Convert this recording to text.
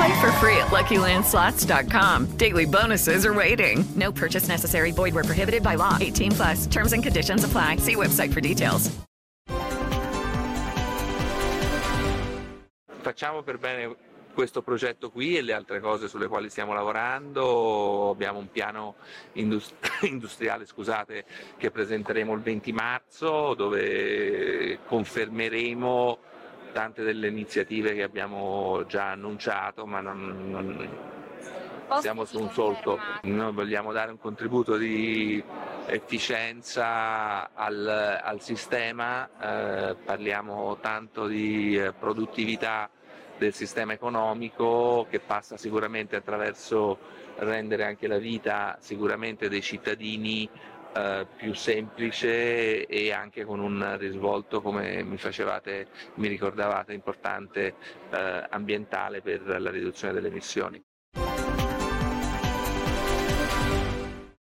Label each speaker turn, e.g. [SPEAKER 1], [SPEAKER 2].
[SPEAKER 1] Play for free at LuckyLandSlots.com. Daily bonuses are waiting. No purchase necessary. Void where prohibited by law. 18 plus. Terms and conditions apply. See website for details.
[SPEAKER 2] Facciamo per bene questo progetto qui e le altre cose sulle quali stiamo lavorando. Abbiamo un piano indust- industriale scusate, che presenteremo il 20 marzo dove confermeremo tante delle iniziative che abbiamo già annunciato, ma non, non siamo su un solco. Noi vogliamo dare un contributo di efficienza al, al sistema, eh, parliamo tanto di eh, produttività del sistema economico che passa sicuramente attraverso rendere anche la vita sicuramente dei cittadini eh, più semplice e anche con un risvolto, come mi facevate, mi ricordavate, importante eh, ambientale per la riduzione delle emissioni.